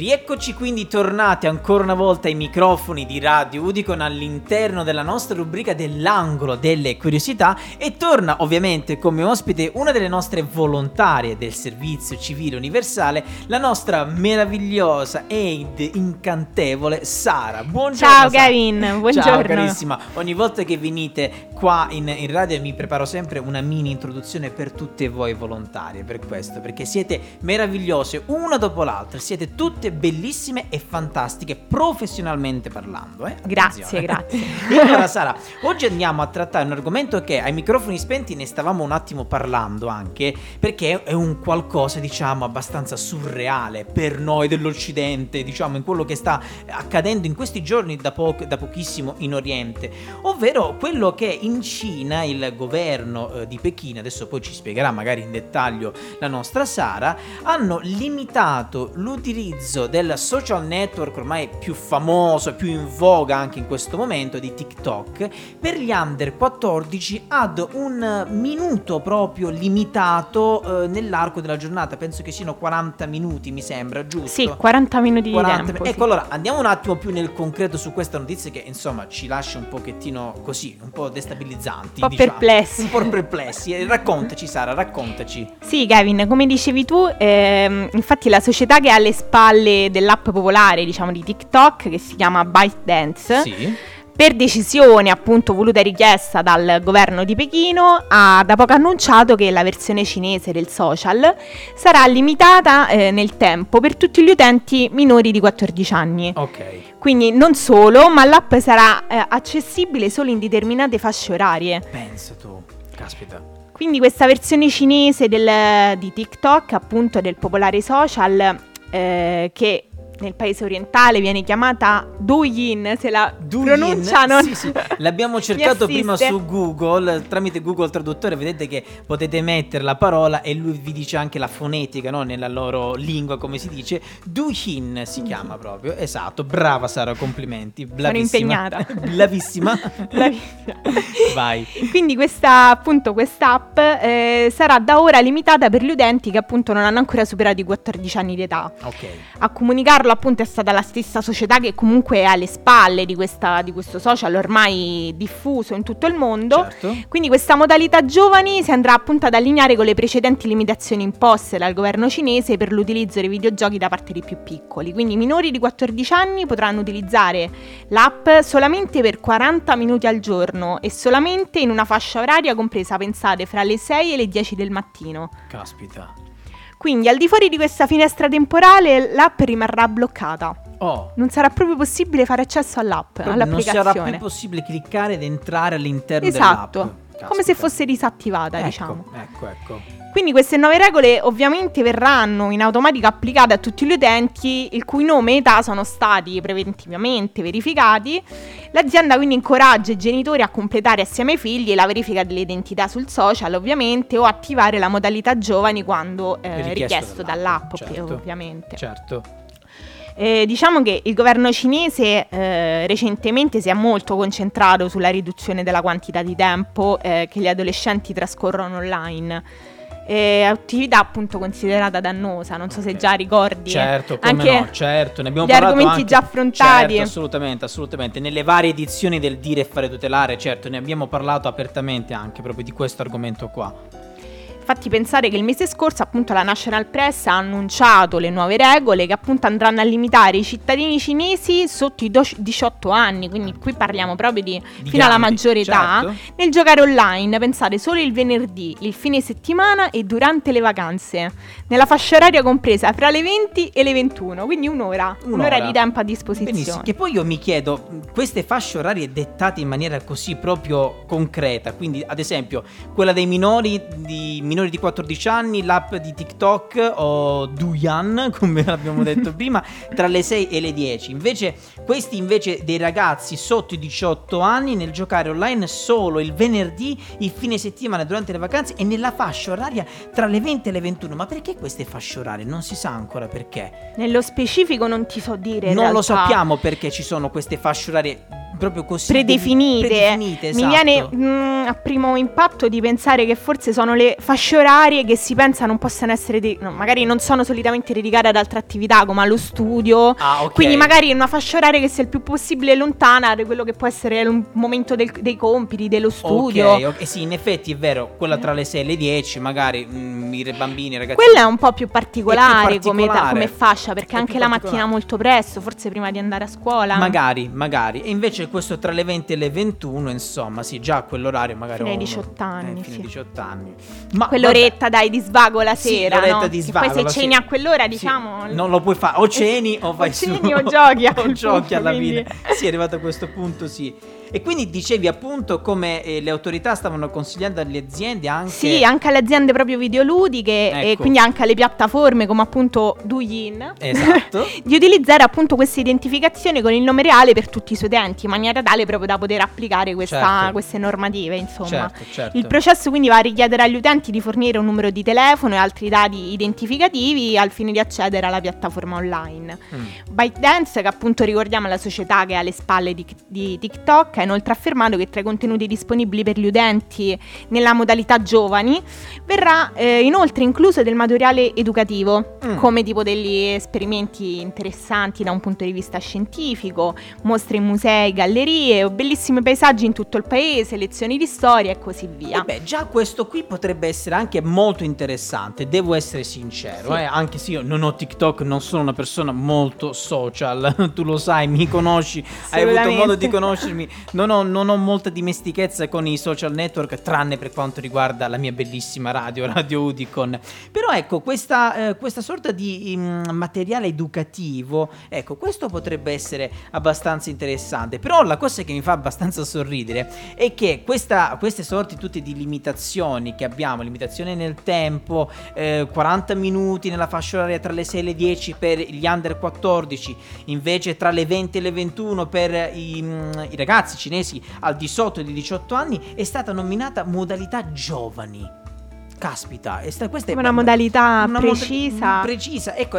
Rieccoci quindi tornati ancora una volta ai microfoni di Radio Udicon all'interno della nostra rubrica dell'angolo delle curiosità e torna ovviamente come ospite una delle nostre volontarie del servizio civile universale, la nostra meravigliosa ed incantevole Sara. Buongiorno. Ciao. Gavin, buongiorno. Ciao carissima, ogni volta che venite qua in, in radio mi preparo sempre una mini introduzione per tutte voi volontarie, per questo, perché siete meravigliose una dopo l'altra, siete tutte bellissime e fantastiche professionalmente parlando. Eh? Grazie, grazie. E allora Sara, oggi andiamo a trattare un argomento che ai microfoni spenti ne stavamo un attimo parlando anche, perché è un qualcosa diciamo abbastanza surreale per noi dell'Occidente, diciamo in quello che sta accadendo in questi giorni da, po- da pochissimo in Oriente, ovvero quello che in Cina il governo eh, di Pechino, adesso poi ci spiegherà magari in dettaglio la nostra Sara, hanno limitato l'utilizzo l'utilizzo del social network ormai più famoso più in voga anche in questo momento di TikTok per gli under 14 ad un minuto proprio limitato eh, nell'arco della giornata. Penso che siano 40 minuti, mi sembra, giusto? Sì, 40 minuti 40 di tempo. Ecco, sì. allora andiamo un attimo più nel concreto su questa notizia che insomma ci lascia un pochettino così, un po' destabilizzanti. Un po' diciamo. perplessi. Un po' perplessi. Eh, raccontaci Sara, raccontaci. Sì, Kevin, come dicevi tu, ehm, infatti la società che ha alle spalle dell'app popolare, diciamo, di TikTok che si chiama ByteDance. Sì. Per decisione appunto voluta e richiesta dal governo di Pechino, ha da poco annunciato che la versione cinese del social sarà limitata eh, nel tempo per tutti gli utenti minori di 14 anni. Ok. Quindi non solo, ma l'app sarà eh, accessibile solo in determinate fasce orarie. Pensa tu, caspita. Quindi questa versione cinese del, di TikTok, appunto del popolare social, eh, che nel paese orientale viene chiamata Douyin, se la Douyin, pronunciano. Sì, sì. L'abbiamo cercato prima su Google, tramite Google Traduttore, vedete che potete mettere la parola e lui vi dice anche la fonetica, no? nella loro lingua, come si dice. Douyin si chiama proprio, esatto. Brava Sara, complimenti. Blavissima. Sono impegnata. Blavissima. Bravissima. Vai. Quindi questa, appunto, quest'app eh, sarà da ora limitata per gli utenti che appunto non hanno ancora superato i 14 anni di età. Ok. A comunicarlo appunto è stata la stessa società che comunque è alle spalle di, questa, di questo social ormai diffuso in tutto il mondo. Certo. Quindi questa modalità giovani si andrà appunto ad allineare con le precedenti limitazioni imposte dal governo cinese per l'utilizzo dei videogiochi da parte dei più piccoli. Quindi i minori di 14 anni potranno utilizzare l'app solamente per 40 minuti al giorno e solamente in una fascia oraria compresa, pensate, fra le 6 e le 10 del mattino. Caspita. Quindi al di fuori di questa finestra temporale l'app rimarrà bloccata. Oh. Non sarà proprio possibile fare accesso all'app, Proprio all'applicazione. Non sarà più possibile cliccare ed entrare all'interno esatto, dell'app. come se fosse disattivata, ecco, diciamo. Ecco, ecco. Quindi queste nuove regole ovviamente verranno in automatico applicate a tutti gli utenti il cui nome e età sono stati preventivamente verificati. L'azienda quindi incoraggia i genitori a completare assieme ai figli la verifica dell'identità sul social ovviamente o attivare la modalità giovani quando eh, Richiesto dall'app, dall'app, certo. ovviamente. Certo. Eh, diciamo che il governo cinese eh, recentemente si è molto concentrato sulla riduzione della quantità di tempo eh, che gli adolescenti trascorrono online. Eh, attività appunto considerata dannosa, non so se Ok. già ricordi. Certo, come anche no, certo, ne abbiamo gli parlato argomenti anche- già affrontati. Certo, assolutamente, assolutamente. Nelle varie edizioni del Dire e Fare Tutelare, certo, ne abbiamo parlato apertamente anche proprio di questo argomento qua. Fatti pensare che il mese scorso appunto la National Press ha annunciato le nuove regole che appunto andranno a limitare i cittadini cinesi sotto i do- 18 anni, quindi qui parliamo proprio di, Di fino alla grandi, maggiore età, certo. nel giocare online, pensate solo il venerdì, il fine settimana e durante le vacanze, nella fascia oraria compresa fra le 20 e le 21, quindi un'ora, un'ora, Un'ora. di tempo a disposizione. Benissimo. Che poi io mi chiedo, queste fasce orarie dettate in maniera così proprio concreta, quindi ad esempio quella dei minori di, minori di 14 anni, l'app di TikTok o Douyan, come abbiamo detto prima, tra le 6 e le 10. Invece questi invece dei ragazzi sotto i 18 anni nel giocare online solo il venerdì, il fine settimana durante le vacanze e nella fascia oraria tra le 20 e le 21. Ma perché queste fasce orarie? Non si sa ancora perché. Nello specifico non ti so dire. Non lo realtà. sappiamo perché ci sono queste fasce orarie proprio così predefinite. predefinite, Mi esatto. viene mm, a primo impatto di pensare che forse sono le fasce orarie che si pensa non possano essere, de- no, magari non sono solitamente dedicate ad altre attività come allo studio. Ah, ok. Quindi magari una fascia oraria che sia il più possibile lontana da quello che può essere il momento del- dei compiti, dello studio. Ok, ok, sì, in effetti è vero, quella tra le 6 e le 10, magari mm, i bambini, i ragazzi. Quella è un po' più particolare, più Come, particolare. come fascia, perché È anche la mattina molto presto, forse prima di andare a scuola. Magari, magari. E invece questo tra le 20 e le 21, insomma, sì, già a quell'orario magari... Fino ai uno- 18 anni, eh, fino sì. 18 anni. Ma Quell'oretta dai di svago la Sì, sera, l'oretta no? di Che svago, poi la se ceni a quell'ora, Sì, diciamo, non lo puoi fare, o ceni o vai O su. ceni o giochi a o quel giochi punto, alla quindi- fine. Sì, è arrivato a questo punto, sì. E quindi dicevi appunto come eh, le autorità stavano consigliando alle aziende anche... Sì, anche alle aziende proprio videoludiche e Ecco. quindi anche alle piattaforme come appunto Douyin. Esatto. di utilizzare appunto questa identificazione con il nome reale per tutti i suoi utenti in maniera tale proprio da poter applicare questa- Certo. queste normative insomma. Certo, certo. Il processo quindi va a richiedere agli utenti di fornire un numero di telefono e altri dati identificativi al fine di accedere alla piattaforma online. Mm. ByteDance, che appunto ricordiamo è la società che ha alle spalle di, di TikTok, ha inoltre affermato che tra i contenuti disponibili per gli utenti nella modalità giovani verrà eh, inoltre incluso del materiale educativo, Mm. come tipo degli esperimenti interessanti da un punto di vista scientifico, mostre in musei, gallerie, bellissimi paesaggi in tutto il paese, lezioni di storia e così via. Eh beh, già questo qui potrebbe essere anche molto interessante, devo essere sincero, Sì. eh, anche se io non ho TikTok, non sono una persona molto social, tu lo sai, mi conosci, hai avuto modo di conoscermi, non ho, non ho molta dimestichezza con i social network, tranne per quanto riguarda la mia bellissima radio, Radio Udicon. Però ecco, questa, eh, questa sorta di mm, materiale educativo, ecco, questo potrebbe essere abbastanza interessante, però la cosa che mi fa abbastanza sorridere è che questa- queste sorti tutte di limitazioni che abbiamo, limitazione nel tempo, eh, 40 minuti nella fascia oraria tra le 6 e le 10 per gli under 14, invece tra le 20 e le 21 per i, mm, i ragazzi cinesi al di sotto di 18 anni, è stata nominata modalità giovani. Caspita, sta- questa è Una modalità una moda- precisa. precisa. Ecco,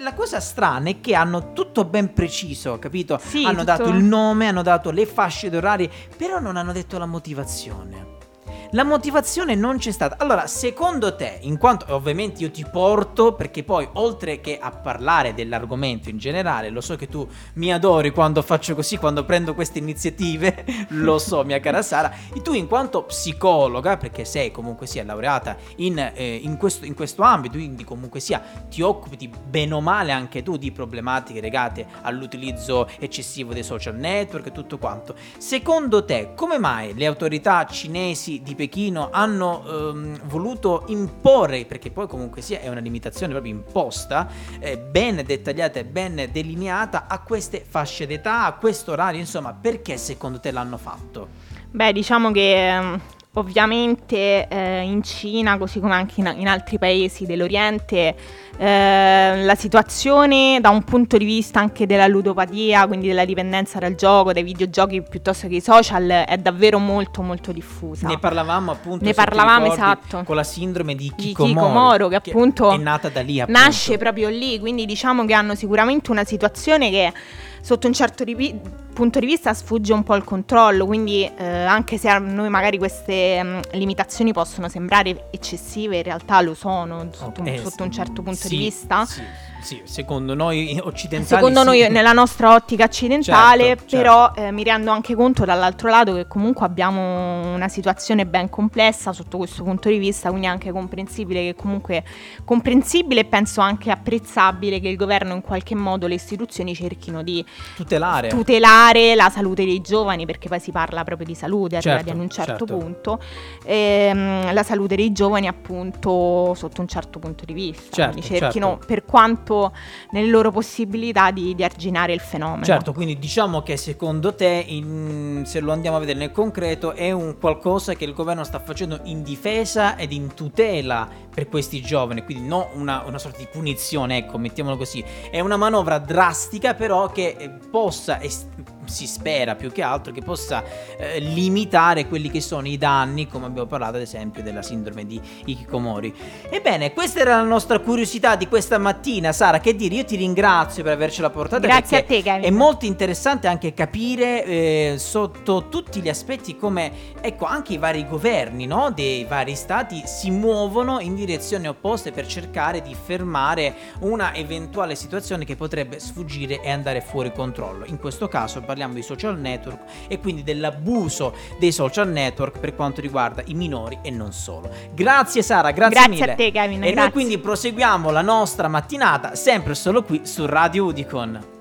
la cosa strana è che hanno tutto ben preciso, capito? Sì, hanno tutto- dato il nome, hanno dato le fasce d'orario, però non hanno detto la motivazione. La motivazione non c'è stata. Allora, secondo te, in quanto ovviamente io ti porto, perché poi oltre che a parlare dell'argomento in generale, lo so che tu mi adori quando faccio così, quando prendo queste iniziative, lo so, mia cara Sara, e tu in quanto psicologa, perché sei comunque sia laureata in, eh, in questo, in questo ambito, quindi comunque sia ti occupi bene o male anche tu di problematiche legate all'utilizzo eccessivo dei social network e tutto quanto. Secondo te, come mai le autorità cinesi di Pechino hanno ehm, voluto imporre, perché poi comunque sia è una limitazione proprio imposta, eh, ben dettagliata e ben delineata a queste fasce d'età, a questo orario, insomma, perché secondo te l'hanno fatto? Beh, diciamo che ehm, ovviamente eh, in Cina, così come anche in, in altri paesi dell'Oriente, eh, la situazione da un punto di vista anche della ludopatia, quindi della dipendenza dal gioco, dai videogiochi piuttosto che i social, è davvero molto molto diffusa. Ne parlavamo appunto Ne parlavamo, ricordi, esatto. con la sindrome di Di Kikomori, Kikomoro, che appunto è nata da lì appunto. Nasce proprio lì, quindi diciamo che hanno sicuramente una situazione che sotto un certo rivi- punto di vista sfugge un po' il controllo, quindi eh, anche se a noi magari queste mm, limitazioni possono sembrare eccessive, in realtà lo sono sotto, un- Eh, sotto un certo punto sì, di vista. Sì, sì, secondo noi occidentali Secondo noi, nella nostra ottica occidentale, Certo, certo. però eh, mi rendo anche conto dall'altro lato che comunque abbiamo una situazione ben complessa sotto questo punto di vista, quindi è anche comprensibile che comunque comprensibile e penso anche apprezzabile che il governo in qualche modo le istituzioni cerchino di tutelare. tutelare la salute dei giovani, perché poi si parla proprio di salute arrivati Certo, ad un certo, certo. punto, ehm, la salute dei giovani appunto sotto un certo punto di vista, Certo, quindi cerchino certo. per quanto nelle loro possibilità di, di arginare il fenomeno. Certo, quindi diciamo che secondo te, in- se lo andiamo a vedere nel concreto, è un qualcosa che il governo sta facendo in difesa ed in tutela per questi giovani, quindi non una, una sorta di punizione, ecco, mettiamolo così. È una manovra drastica però che eh, possa est- si spera più che altro che possa eh, limitare quelli che sono i danni, come abbiamo parlato ad esempio della sindrome di Hikikomori. Ebbene, questa era la nostra curiosità di questa mattina, Sara, che dire, io ti ringrazio per avercela portata. Grazie a te, Kevin. È molto interessante anche capire eh, sotto tutti gli aspetti come, ecco, anche i vari governi, no, dei vari stati si muovono in direzioni opposte per cercare di fermare una eventuale situazione che potrebbe sfuggire e andare fuori controllo. In questo caso parliamo di social network e quindi dell'abuso dei social network per quanto riguarda i minori e non solo. Grazie Sara, grazie, Grazie mille. a te, Kevin, E grazie. noi quindi proseguiamo la nostra mattinata sempre solo qui su Radio Udicon.